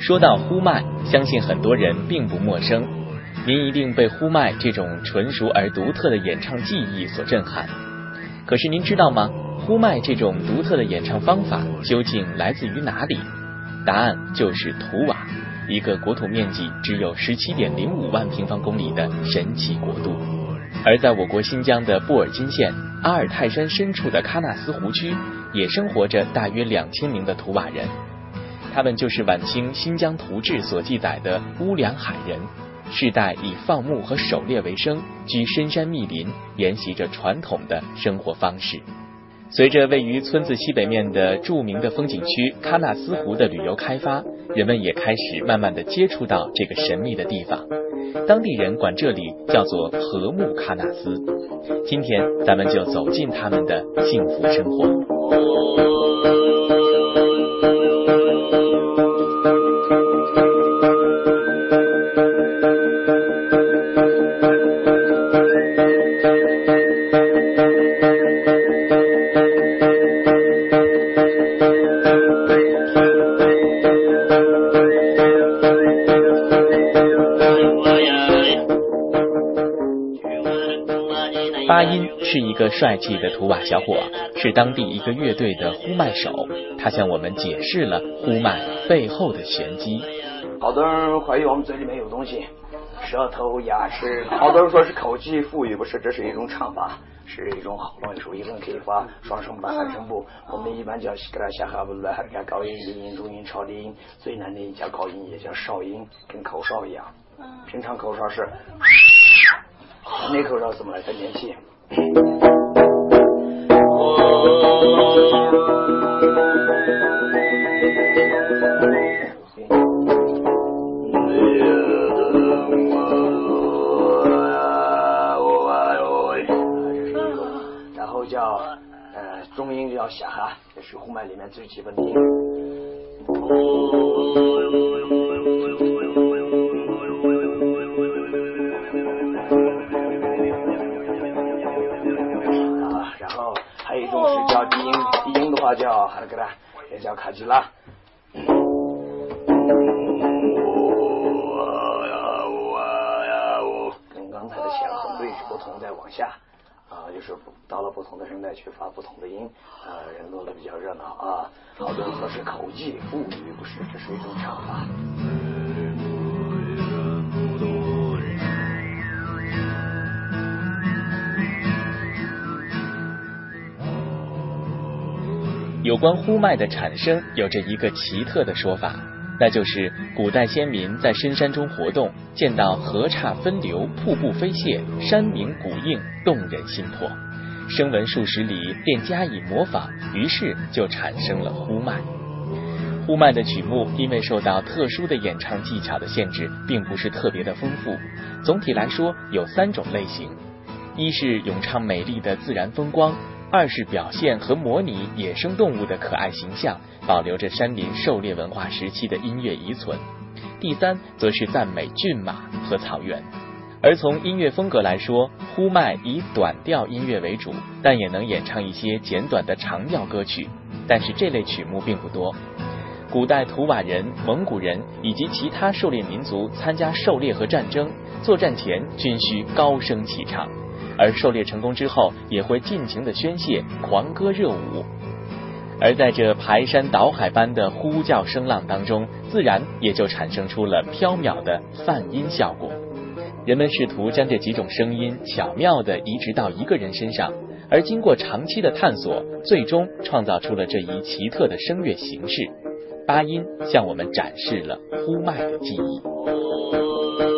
说到呼麦，相信很多人并不陌生。您一定被呼麦这种纯熟而独特的演唱技艺所震撼。可是您知道吗？呼麦这种独特的演唱方法究竟来自于哪里？答案就是图瓦，一个国土面积只有十七点零五万平方公里的神奇国度。而在我国新疆的布尔津县阿尔泰山深处的喀纳斯湖区，也生活着大约两千名的图瓦人。他们就是晚清《新疆图志》所记载的乌梁海人，世代以放牧和狩猎为生，居深山密林，沿袭着传统的生活方式。随着位于村子西北面的著名的风景区喀纳斯湖的旅游开发，人们也开始慢慢的接触到这个神秘的地方。当地人管这里叫做和睦喀纳斯。今天咱们就走进他们的幸福生活。巴音是一个帅气的图瓦小伙，是当地一个乐队的呼麦手。他向我们解释了呼麦背后的玄机。好多人怀疑我们嘴里面有东西，舌头、牙齿。好多人说是口技富裕，不是，这是一种唱法，是一种好东西，一种可以发双声部、三声部。我们一般叫给它下哈不来，给它高音、低音、中音、超低音。最难的一叫高音，也叫哨音，跟口哨一样。平常口哨是。那口哨怎么来？再年轻。然后叫呃中音叫响哈，这是呼麦里面最基本的音。叫哈个啦，也叫卡吉拉。跟刚才的弦和位置不同，再往下啊，就是到了不同的声带去发不同的音，啊，人多的比较热闹啊。好多人说是口技，不语不是，这是一种唱法。有关呼麦的产生，有着一个奇特的说法，那就是古代先民在深山中活动，见到河岔分流、瀑布飞泻、山鸣谷应，动人心魄，声闻数十里，便加以模仿，于是就产生了呼麦。呼麦的曲目因为受到特殊的演唱技巧的限制，并不是特别的丰富。总体来说，有三种类型：一是咏唱美丽的自然风光。二是表现和模拟野生动物的可爱形象，保留着山林狩猎文化时期的音乐遗存；第三，则是赞美骏马和草原。而从音乐风格来说，呼麦以短调音乐为主，但也能演唱一些简短的长调歌曲。但是这类曲目并不多。古代图瓦人、蒙古人以及其他狩猎民族参加狩猎和战争，作战前均需高声齐唱。而狩猎成功之后，也会尽情的宣泄，狂歌热舞。而在这排山倒海般的呼叫声浪当中，自然也就产生出了飘渺的泛音效果。人们试图将这几种声音巧妙地移植到一个人身上，而经过长期的探索，最终创造出了这一奇特的声乐形式。八音向我们展示了呼麦的记忆。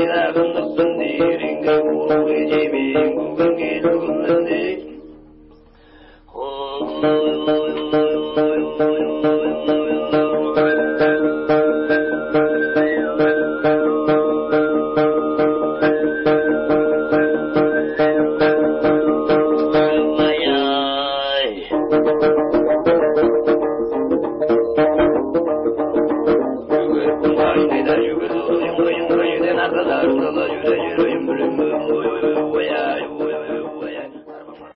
ذهاب